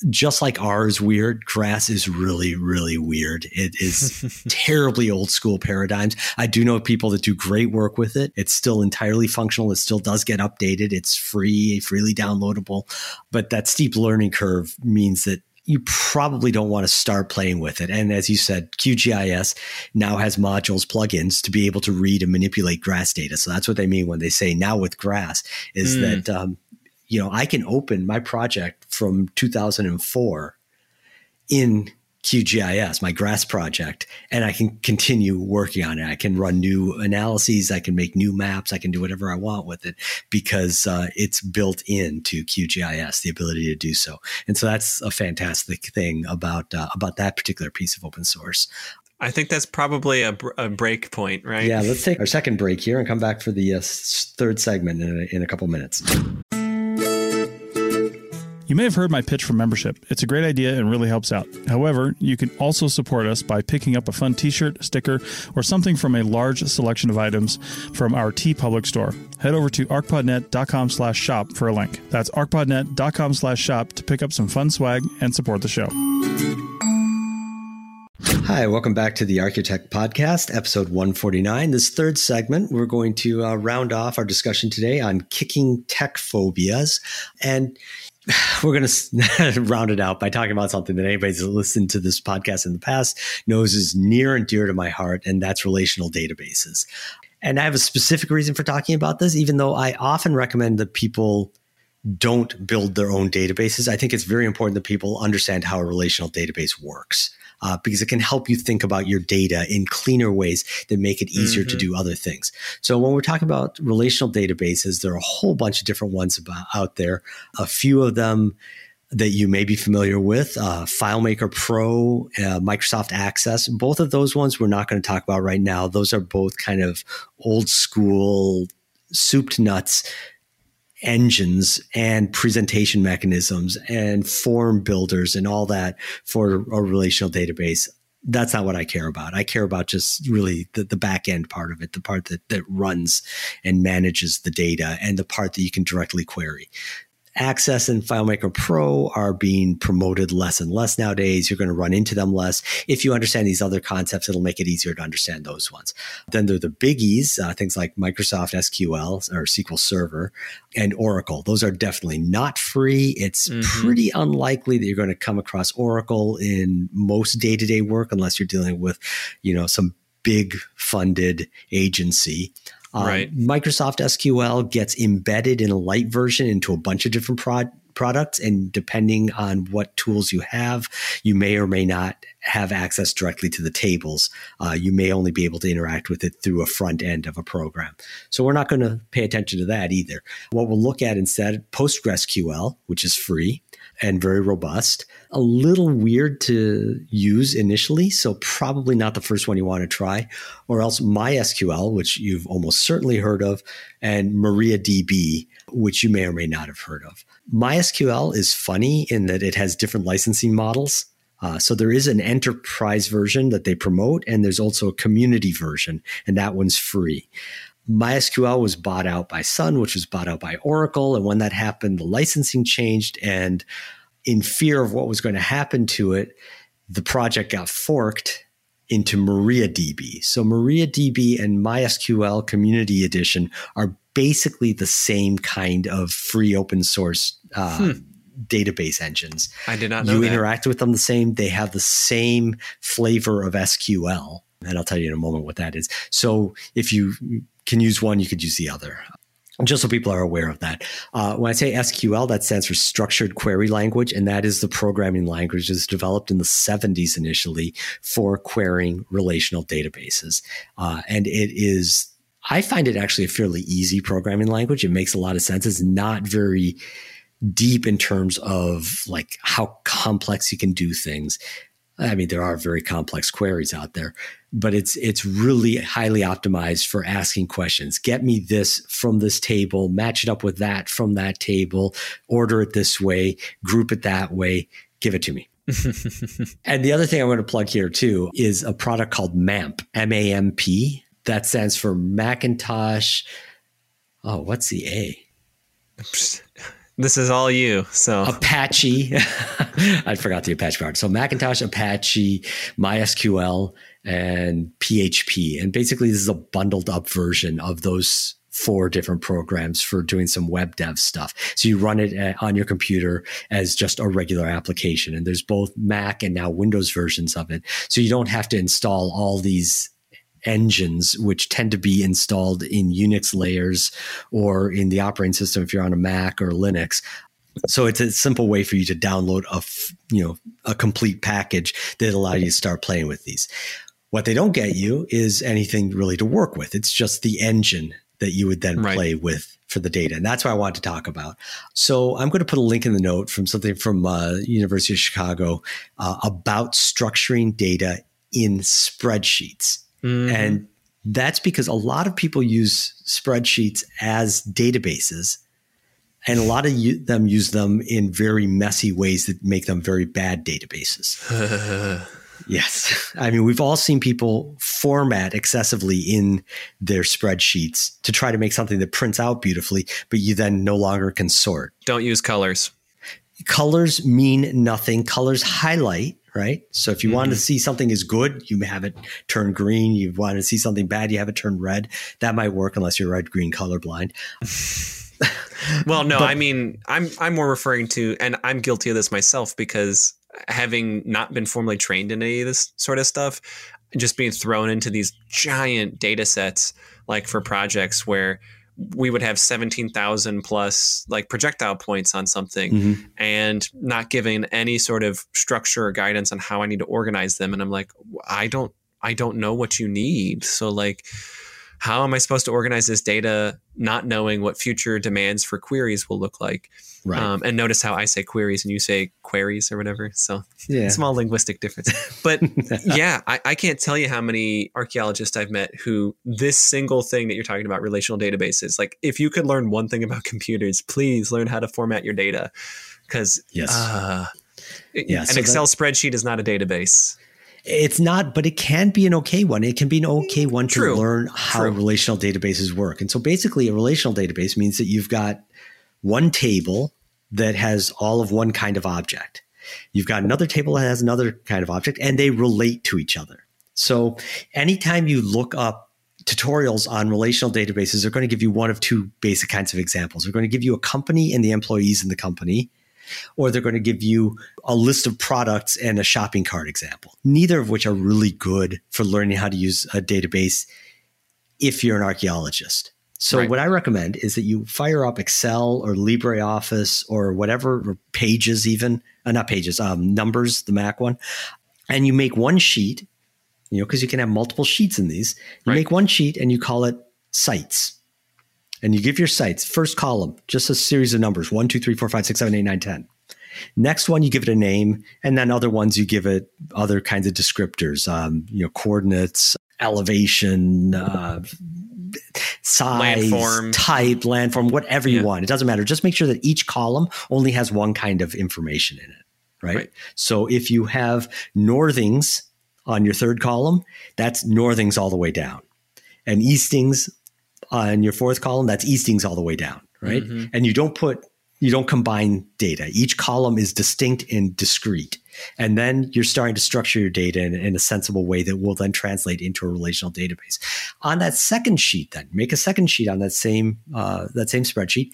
just like R's weird grass is really really weird it is terribly old school paradigms i do know people that do great work with it it's still entirely functional it still does get updated it's free freely downloadable but that steep learning curve means that you probably don't want to start playing with it. And as you said, QGIS now has modules, plugins to be able to read and manipulate grass data. So that's what they mean when they say now with grass is Mm. that, um, you know, I can open my project from 2004 in QGIS, my grass project, and I can continue working on it. I can run new analyses. I can make new maps. I can do whatever I want with it because uh, it's built into QGIS, the ability to do so. And so that's a fantastic thing about uh, about that particular piece of open source. I think that's probably a, a break point, right? Yeah, let's take our second break here and come back for the uh, third segment in a, in a couple minutes. You may have heard my pitch for membership. It's a great idea and really helps out. However, you can also support us by picking up a fun t-shirt, sticker, or something from a large selection of items from our TeePublic store. Head over to arcpodnet.com slash shop for a link. That's arcpodnet.com slash shop to pick up some fun swag and support the show. Hi, welcome back to the ArchaeoTech Podcast, episode 149. This third segment, we're going to uh, round off our discussion today on kicking tech phobias. And we're going to round it out by talking about something that anybody that listened to this podcast in the past knows is near and dear to my heart, and that's relational databases. And I have a specific reason for talking about this, even though I often recommend that people don't build their own databases. I think it's very important that people understand how a relational database works uh, because it can help you think about your data in cleaner ways that make it easier to Mhm. do other things. So when we're talking about relational databases, there are a whole bunch of different ones about, out there. A few of them that you may be familiar with uh, FileMaker Pro, uh, Microsoft Access. Both of those ones we're not going to talk about right now. Those are both kind of old school, soup to nuts engines and presentation mechanisms and form builders and all that for a relational database. That's not what I care about. I care about just really the, the back end part of it, the part that, that runs and manages the data and the part that you can directly query. Access and FileMaker Pro are being promoted less and less nowadays. You're going to run into them less. If you understand these other concepts, it'll make it easier to understand those ones. Then there are the biggies, uh, things like Microsoft SQL or SQL Server and Oracle. Those are definitely not free. It's Mhm. pretty unlikely that you're going to come across Oracle in most day-to-day work unless you're dealing with, you know, some big funded agency. Um, Right. Microsoft SQL gets embedded in a light version into a bunch of different prod- products, and depending on what tools you have, you may or may not have access directly to the tables. Uh, you may only be able to interact with it through a front end of a program. So we're not going to pay attention to that either. What we'll look at instead, PostgreSQL, which is free and very robust. A little weird to use initially, so probably not the first one you want to try. Or else MySQL, which you've almost certainly heard of, and MariaDB, which you may or may not have heard of. MySQL is funny in that it has different licensing models. Uh, so there is an enterprise version that they promote, and there's also a community version, and that one's free. MySQL was bought out by Sun, which was bought out by Oracle. And when that happened, the licensing changed. And in fear of what was going to happen to it, the project got forked into MariaDB. So MariaDB and MySQL Community Edition are basically the same kind of free open source uh, hmm. database engines. I did not know you that. interact with them the same. They have the same flavor of SQL. And I'll tell you in a moment what that is. So if you can use one, you could use the other just so people are aware of that. Uh, when I say SQL, that stands for Structured Query Language, and that is the programming language that's developed in the 70s initially for querying relational databases. Uh, and it is, I find it actually a fairly easy programming language. It makes a lot of sense. It's not very deep in terms of like how complex you can do things. I mean, there are very complex queries out there, but it's it's really highly optimized for asking questions. Get me this from this table, match it up with that from that table, order it this way, group it that way, give it to me. and the other thing I want to plug here too is a product called MAMP, M A M P. That stands for Macintosh. Oh, what's the A? This is all you. So Apache. I forgot the Apache part. So Macintosh, Apache, MySQL, and PHP. And basically, this is a bundled up version of those four different programs for doing some web dev stuff. So you run it uh, on your computer as just a regular application. And there's both Mac and now Windows versions of it. So you don't have to install all these engines, which tend to be installed in Unix layers or in the operating system if you're on a Mac or Linux. So it's a simple way for you to download a you know a complete package that allow you to start playing with these. What they don't get you is anything really to work with. It's just the engine that you would then right. play with for the data. And that's what I wanted to talk about. So I'm going to put a link in the note from something from uh, University of Chicago uh, about structuring data in spreadsheets. Mm-hmm. And that's because a lot of people use spreadsheets as databases, and a lot of u- them use them in very messy ways that make them very bad databases. yes. I mean, we've all seen people format excessively in their spreadsheets to try to make something that prints out beautifully, but you then no longer can sort. Don't use colors. Colors mean nothing. Colors highlight right? So if you mm-hmm. want to see something is good, you have it turn green. You want to see something bad, you have it turn red. That might work unless you're red green colorblind. well, no, but, I mean, I'm I'm more referring to, and I'm guilty of this myself because having not been formally trained in any of this sort of stuff, just being thrown into these giant data sets, like for projects where we would have 17,000 plus like projectile points on something mm-hmm. and not giving any sort of structure or guidance on how I need to organize them. And I'm like, I don't, I don't know what you need. So like, how am I supposed to organize this data, not knowing what future demands for queries will look like? Right. Um, and notice how I say queries and you say queries or whatever. So yeah. small linguistic difference. But yeah, I, I, can't tell you how many archaeologists I've met who this single thing that you're talking about, relational databases, like if you could learn one thing about computers, please learn how to format your data. Because yes. Uh, yeah, an so Excel that, spreadsheet is not a database. It's not, but it can be an okay one. It can be an mm, okay one True. to learn how True. relational databases work. And so basically, a relational database means that you've got one table that has all of one kind of object. You've got another table that has another kind of object, and they relate to each other. So anytime you look up tutorials on relational databases, they're going to give you one of two basic kinds of examples. They're going to give you a company and the employees in the company, or they're going to give you a list of products and a shopping cart example, neither of which are really good for learning how to use a database if you're an archaeologist. So right. what I recommend is that you fire up Excel or LibreOffice or whatever, or Pages even, uh, not Pages, um, Numbers, the Mac one, and you make one sheet, you know, because you can have multiple sheets in these. You right. make one sheet and you call it sites and you give your sites first column just a series of numbers one two three four five six seven eight nine ten next one you give it a name and then other ones you give it other kinds of descriptors um, you know coordinates elevation uh, size landform. type landform whatever yeah. you want it doesn't matter just make sure that each column only has one kind of information in it right? Right. So if you have northings on your third column, that's northings all the way down. And eastings on your fourth column, that's eastings all the way down, right? And you don't put you don't combine data. Each column is distinct and discrete. And then you're starting to structure your data in, in a sensible way that will then translate into a relational database. On that second sheet, then make a second sheet on that same uh, that same spreadsheet.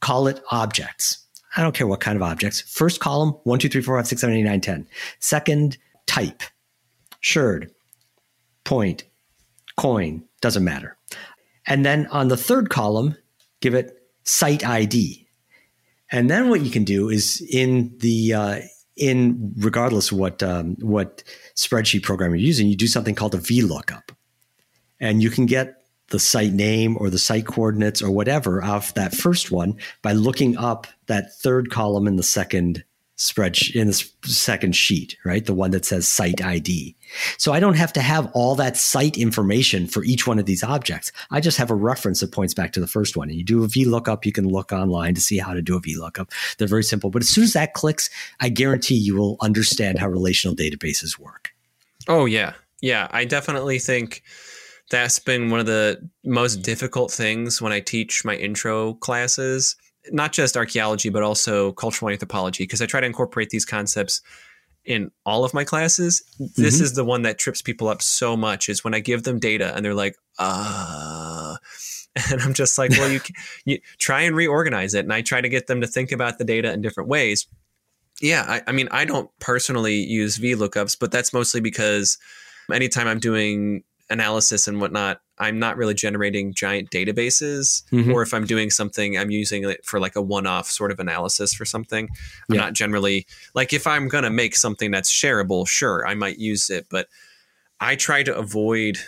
Call it objects. I don't care what kind of objects. First column, 1, 2, 3, 4, 5, 6, 7, 8, 9, 10. Second, type. Sherd, point, coin, doesn't matter. And then on the third column, give it site ID. And then what you can do is in the uh, in regardless what um, what spreadsheet program you're using, you do something called a VLOOKUP, and you can get the site name or the site coordinates or whatever off that first one by looking up that third column in the second spreadsheet in the second sheet, right? The one that says site ID. So I don't have to have all that site information for each one of these objects. I just have a reference that points back to the first one. And you do a VLOOKUP, you can look online to see how to do a VLOOKUP. They're very simple. But as soon as that clicks, I guarantee you will understand how relational databases work. Oh yeah, yeah. I definitely think that's been one of the most difficult things when I teach my intro classes, not just archaeology but also cultural anthropology, because I try to incorporate these concepts in all of my classes. This is the one that trips people up so much is when I give them data and they're like, uh and I'm just like, well, you, you try and reorganize it. And I try to get them to think about the data in different ways. Yeah, I, I mean, I don't personally use VLOOKUPs, but that's mostly because anytime I'm doing analysis and whatnot, I'm not really generating giant databases. Mhm. Or if I'm doing something, I'm using it for like a one off sort of analysis for something. I'm Yeah. not generally like if I'm going to make something that's shareable, sure, I might use it. But I try to avoid.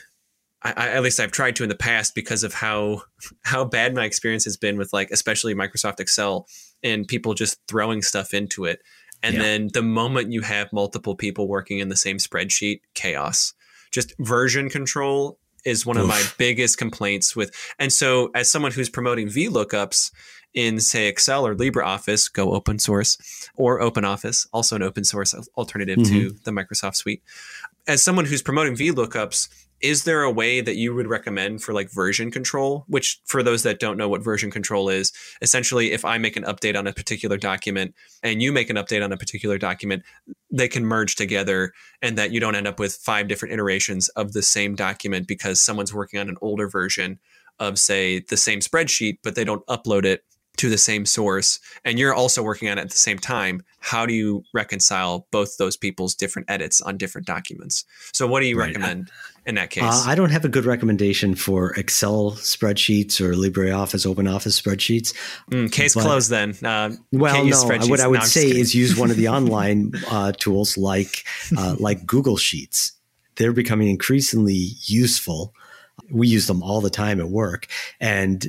I, I, at least I've tried to in the past because of how how bad my experience has been with like especially Microsoft Excel and people just throwing stuff into it. And Yeah. then the moment you have multiple people working in the same spreadsheet, chaos. Just version control is one of my biggest complaints with. And so as someone who's promoting VLOOKUPs in say Excel or LibreOffice, go open source, or OpenOffice, also an open source alternative to mm-hmm. the Microsoft suite. As someone who's promoting VLOOKUPs, is there a way that you would recommend for like version control? Which, for those that don't know what version control is, essentially, if I make an update on a particular document and you make an update on a particular document, they can merge together and that you don't end up with five different iterations of the same document because someone's working on an older version of, say, the same spreadsheet, but they don't upload it to the same source and you're also working on it at the same time how do you reconcile both those people's different edits on different documents so what do you Right. recommend in that case Uh, I don't have a good recommendation for Excel spreadsheets or LibreOffice Open Office spreadsheets. Mm, case closed then uh, Well, no. What I would No, say is use one of the online uh, tools like uh, like Google Sheets. They're becoming increasingly useful. We use them all the time at work, and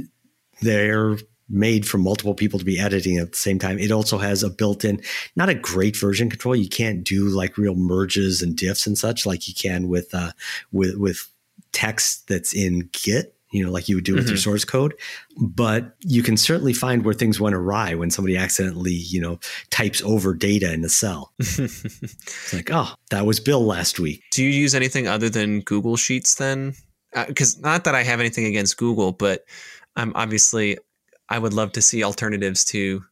they're made for multiple people to be editing at the same time. It also has a built-in, not a great version control. You can't do like real merges and diffs and such like you can with uh, with with text that's in Git. You know, like you would do with your source code, but you can certainly find where things went awry when somebody accidentally, you know, types over data in a cell. it's like, oh, that was Bill last week. do you use anything other than google sheets then because not that i have anything against google but i'm obviously i would love to see alternatives to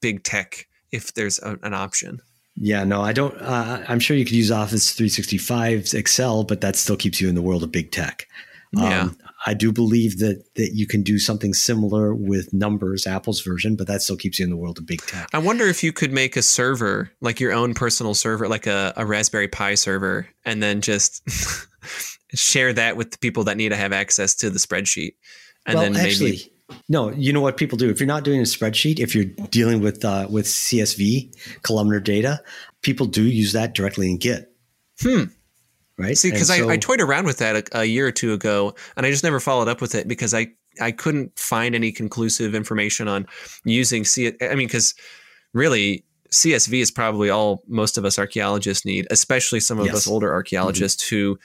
big tech if there's a, an option Yeah, no, I don't. Uh, I'm sure you could use Office 365 Excel, but that still keeps you in the world of big tech. Yeah. I do believe that that you can do something similar with Numbers, Apple's version, but that still keeps you in the world of big tech. I wonder if you could make a server, like your own personal server, like a, a Raspberry Pi server, and then just share that with the people that need to have access to the spreadsheet. And well, then maybe actually, no. You know what people do if you're not doing a spreadsheet, if you're dealing with uh, with CSV columnar data, people do use that directly in Git. Hmm. Right. see, because so- I, I toyed around with that a, a year or two ago, and I just never followed up with it because I I couldn't find any conclusive information on using C. I mean, because really. CSV is probably all most of us archaeologists need, especially some of Yes. us older archaeologists who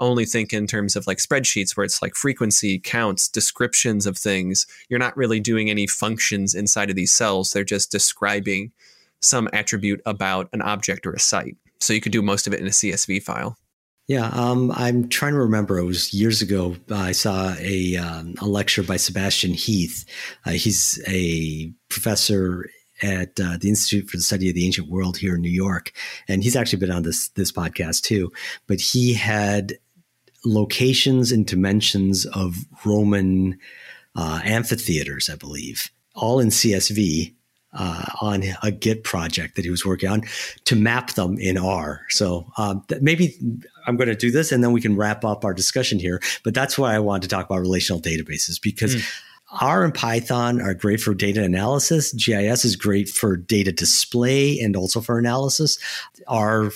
only think in terms of like spreadsheets where it's like frequency counts descriptions of things you're not really doing any functions inside of these cells they're just describing some attribute about an object or a site. So you could do most of it in a CSV file. Yeah, um, I'm trying to remember. It was years ago. I saw a, um, a lecture by Sebastian Heath. Uh, he's a professor at uh, the Institute for the Study of the Ancient World here in New York, and he's actually been on this this podcast too. But he had locations and dimensions of Roman uh, amphitheaters, I believe, all in CSV uh, on a Git project that he was working on to map them in R. So um, maybe I'm going to do this and then we can wrap up our discussion here. But that's why I wanted to talk about relational databases because. Mm. R and Python are great for data analysis. GIS is great for data display and also for analysis. R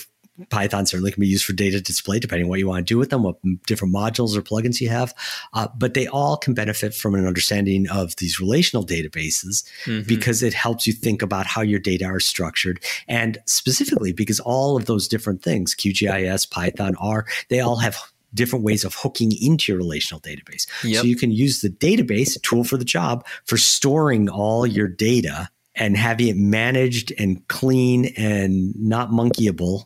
Python certainly can be used for data display, depending on what you want to do with them, what different modules or plugins you have. Uh, but they all can benefit from an understanding of these relational databases mm-hmm. because it helps you think about how your data are structured. And specifically, because all of those different things, QGIS, Python, R, they all have different ways of hooking into your relational database. Yep. So you can use the database tool for the job for storing all your data and having it managed and clean and not monkeyable.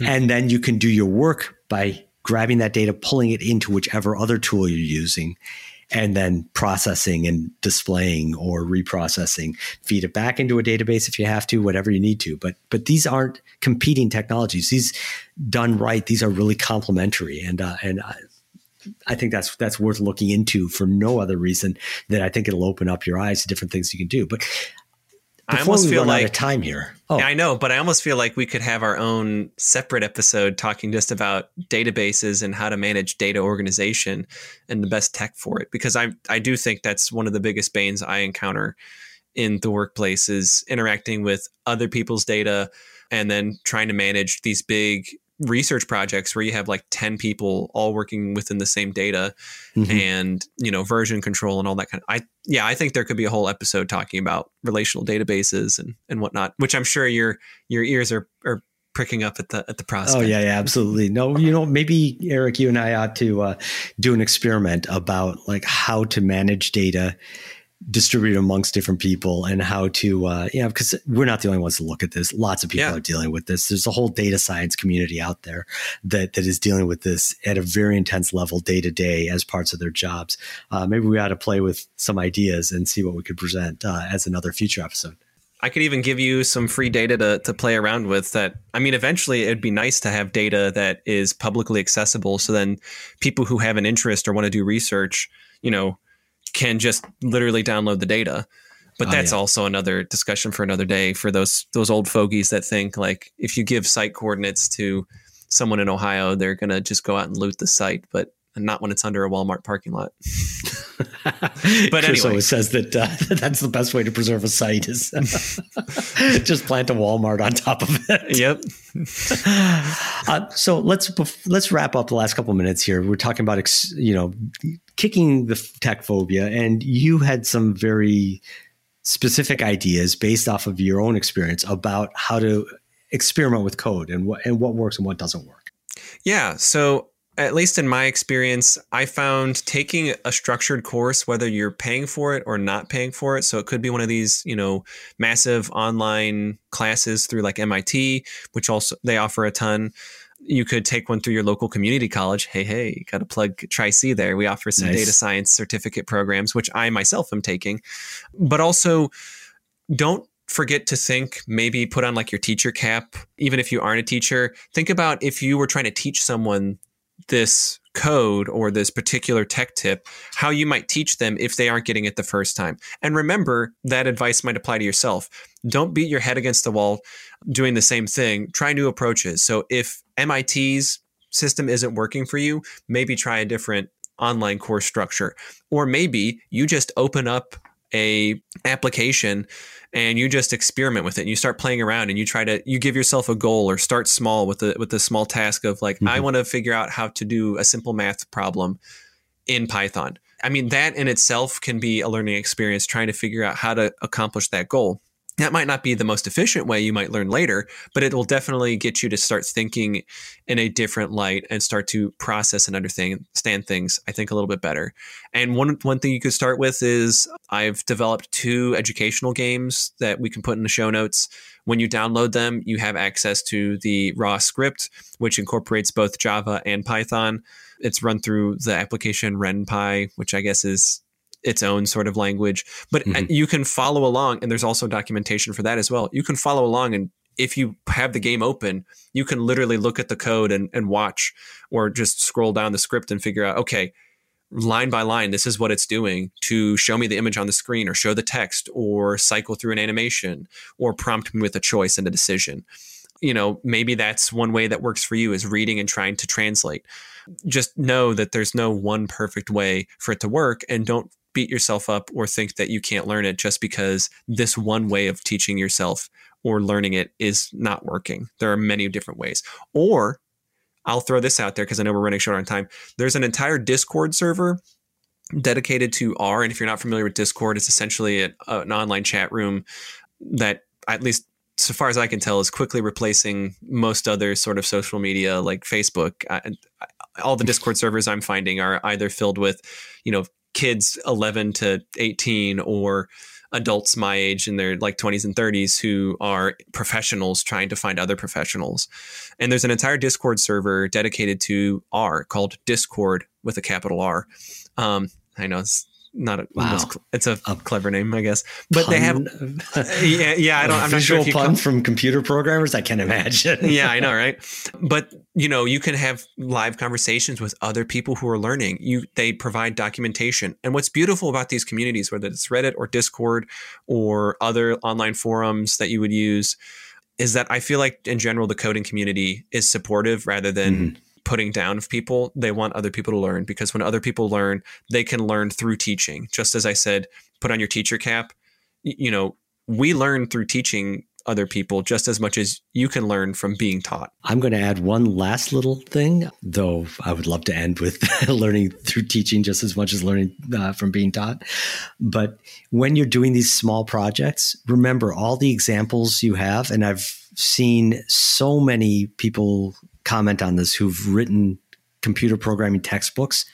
and then you can do your work by grabbing that data, pulling it into whichever other tool you're using, and then processing and displaying or reprocessing. Feed it back into a database if you have to, whatever you need to. But but these aren't competing technologies. These done right, these are really complementary. And uh, and uh, I think that's that's worth looking into for no other reason than I think it'll open up your eyes to different things you can do. But I almost feel like time here. Oh. I know, but I almost feel like we could have our own separate episode talking just about databases and how to manage data organization and the best tech for it. Because I I do think that's one of the biggest banes I encounter in the workplace is interacting with other people's data and then trying to manage these big research projects where you have like 10 people all working within the same data mm-hmm. and you know version control and all that kind of i yeah i think there could be a whole episode talking about relational databases and and whatnot which i'm sure your your ears are are pricking up at the at the prospect. Oh yeah, yeah, absolutely. No, you know, maybe Eric, you and I ought to uh, do an experiment about like how to manage data distribute amongst different people and how to uh, you know because we're not the only ones to look at this lots of people yeah. are dealing with this there's a whole data science community out there that that is dealing with this at a very intense level day to day as parts of their jobs uh, maybe we ought to play with some ideas and see what we could present uh, as another future episode I could even give you some free data to, to play around with that. I mean, eventually it'd be nice to have data that is publicly accessible. So then people who have an interest or want to do research, you know, can just literally download the data. But that's oh, yeah. also another discussion for another day for those those old fogies that think like if you give site coordinates to someone in Ohio, they're gonna just go out and loot the site, but not when it's under a Walmart parking lot. but anyway, always says that uh, that's the best way to preserve a site is just plant a Walmart on top of it. Yep. Uh, so let's let's wrap up the last couple minutes here. We're talking about ex, you know kicking the tech phobia, and you had some very specific ideas based off of your own experience about how to experiment with code and what and what works and what doesn't work. Yeah. So at least in my experience, I found taking a structured course, whether you're paying for it or not paying for it. So it could be one of these, you know, massive online classes through like MIT, which also they offer a ton you could take one through your local community college. Hey, hey, got to plug Tri-C there. We offer some nice. data science certificate programs, which I myself am taking. But also, don't forget to think maybe put on like your teacher cap even if you aren't a teacher think about if you were trying to teach someone this code or this particular tech tip, how you might teach them if they aren't getting it the first time. And remember, that advice might apply to yourself. Don't beat your head against the wall doing the same thing. Try new approaches. So if MIT's system isn't working for you, maybe try a different online course structure. Or maybe you just open up a application and you just experiment with it and you start playing around and you try to you give yourself a goal or start small with the with the small task of like mm-hmm. I want to figure out how to do a simple math problem in Python. I mean that in itself can be a learning experience trying to figure out how to accomplish that goal. That might not be the most efficient way you might learn later, but it will definitely get you to start thinking in a different light and start to process and understand things, I think, a little bit better. And one, one thing you could start with is I've developed two educational games that we can put in the show notes. When you download them, you have access to the raw script, which incorporates both Java and Python. It's run through the application Ren'Py, which I guess is its own sort of language. But uh, mm-hmm. you can follow along, and there's also documentation for that as well. You can follow along, and if you have the game open, you can literally look at the code and, and watch or just scroll down the script and figure out, okay, line by line, this is what it's doing to show me the image on the screen or show the text or cycle through an animation or prompt me with a choice and a decision. You know, maybe that's one way that works for you is reading and trying to translate. Just know that there's no one perfect way for it to work and don't beat yourself up or think that you can't learn it just because this one way of teaching yourself or learning it is not working. There are many different ways. Or I'll throw this out there because I know we're running short on time. There's an entire Discord server dedicated to R. And if you're not familiar with Discord, it's essentially an, an online chat room that, at least so far as I can tell, is quickly replacing most other sort of social media like Facebook. I, all the Discord servers I'm finding are either filled with, you know, kids 11 to 18 or adults my age in their like 20s and 30s who are professionals trying to find other professionals. And there's an entire Discord server dedicated to R called Discord with a capital R. Um, I know it's not a wow. it's a, a, clever name, I guess. But they have yeah, yeah. I don't. I'm visual not sure pun from computer programmers. I can imagine. yeah, I know, right? But you know, you can have live conversations with other people who are learning. You they provide documentation, and what's beautiful about these communities, whether it's Reddit or Discord or other online forums that you would use, is that I feel like in general the coding community is supportive rather than. Mm-hmm putting down of people. They want other people to learn because when other people learn, they can learn through teaching. Just as I said, put on your teacher cap. You know, we learn through teaching other people just as much as you can learn from being taught. I'm going to add one last little thing, though I would love to end with learning through teaching just as much as learning uh, from being taught. But when you're doing these small projects, remember all the examples you have. And I've seen so many people comment on this who've written computer programming textbooks,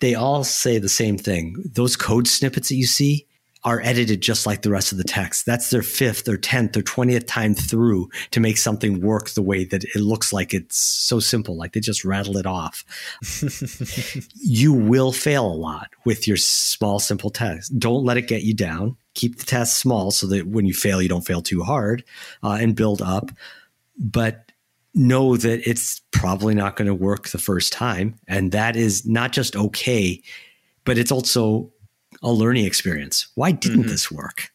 they all say the same thing. Those code snippets that you see are edited just like the rest of the text. That's their fifth or 10th or 20th time through to make something work the way that it looks like it's so simple, like they just rattle it off. you will fail a lot with your small, simple text. Don't let it get you down. Keep the test small so that when you fail, you don't fail too hard uh, and build up. But know that it's probably not going to work the first time. And that is not just okay, but it's also a learning experience. Why didn't mm-hmm. this work?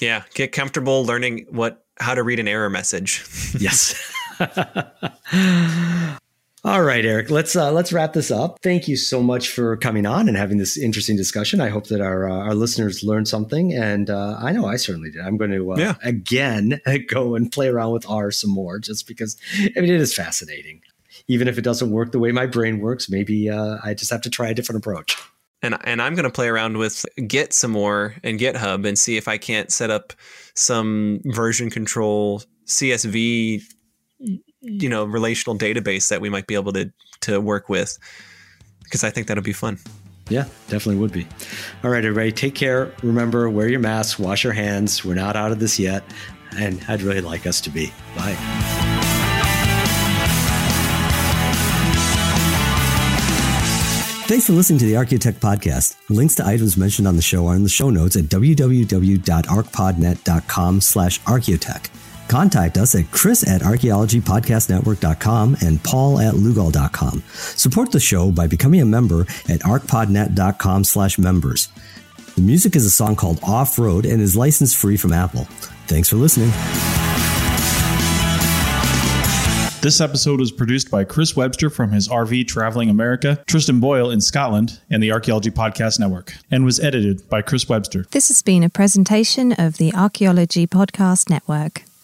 Yeah, get comfortable learning what how to read an error message. yes. All right, Eric. Let's uh, let's wrap this up. Thank you so much for coming on and having this interesting discussion. I hope that our uh, our listeners learned something, and uh, I know I certainly did. I'm going to uh, yeah. again go and play around with R some more, just because I mean it is fascinating. Even if it doesn't work the way my brain works, maybe uh, I just have to try a different approach. And and I'm going to play around with Git some more and GitHub and see if I can't set up some version control CSV you know relational database that we might be able to to work with because I think that'll be fun. Yeah, definitely would be. All right, everybody, take care. Remember, wear your mask, wash your hands. We're not out of this yet, and I'd really like us to be. Bye. Thanks for listening to the Archaeotech podcast. Links to items mentioned on the show are in the show notes at www.arcpodnet.com slash archaeotech. Contact us at chris at archaeologypodcastnetwork.com and paul at lugal.com. Support the show by becoming a member at arcpodnet.com slash members. The music is a song called Off Road and is licensed free from Apple. Thanks for listening. This episode was produced by Chris Webster from his RV Traveling America, Tristan Boyle in Scotland, and the Archaeology Podcast Network, and was edited by Chris Webster. This has been a presentation of the Archaeology Podcast Network.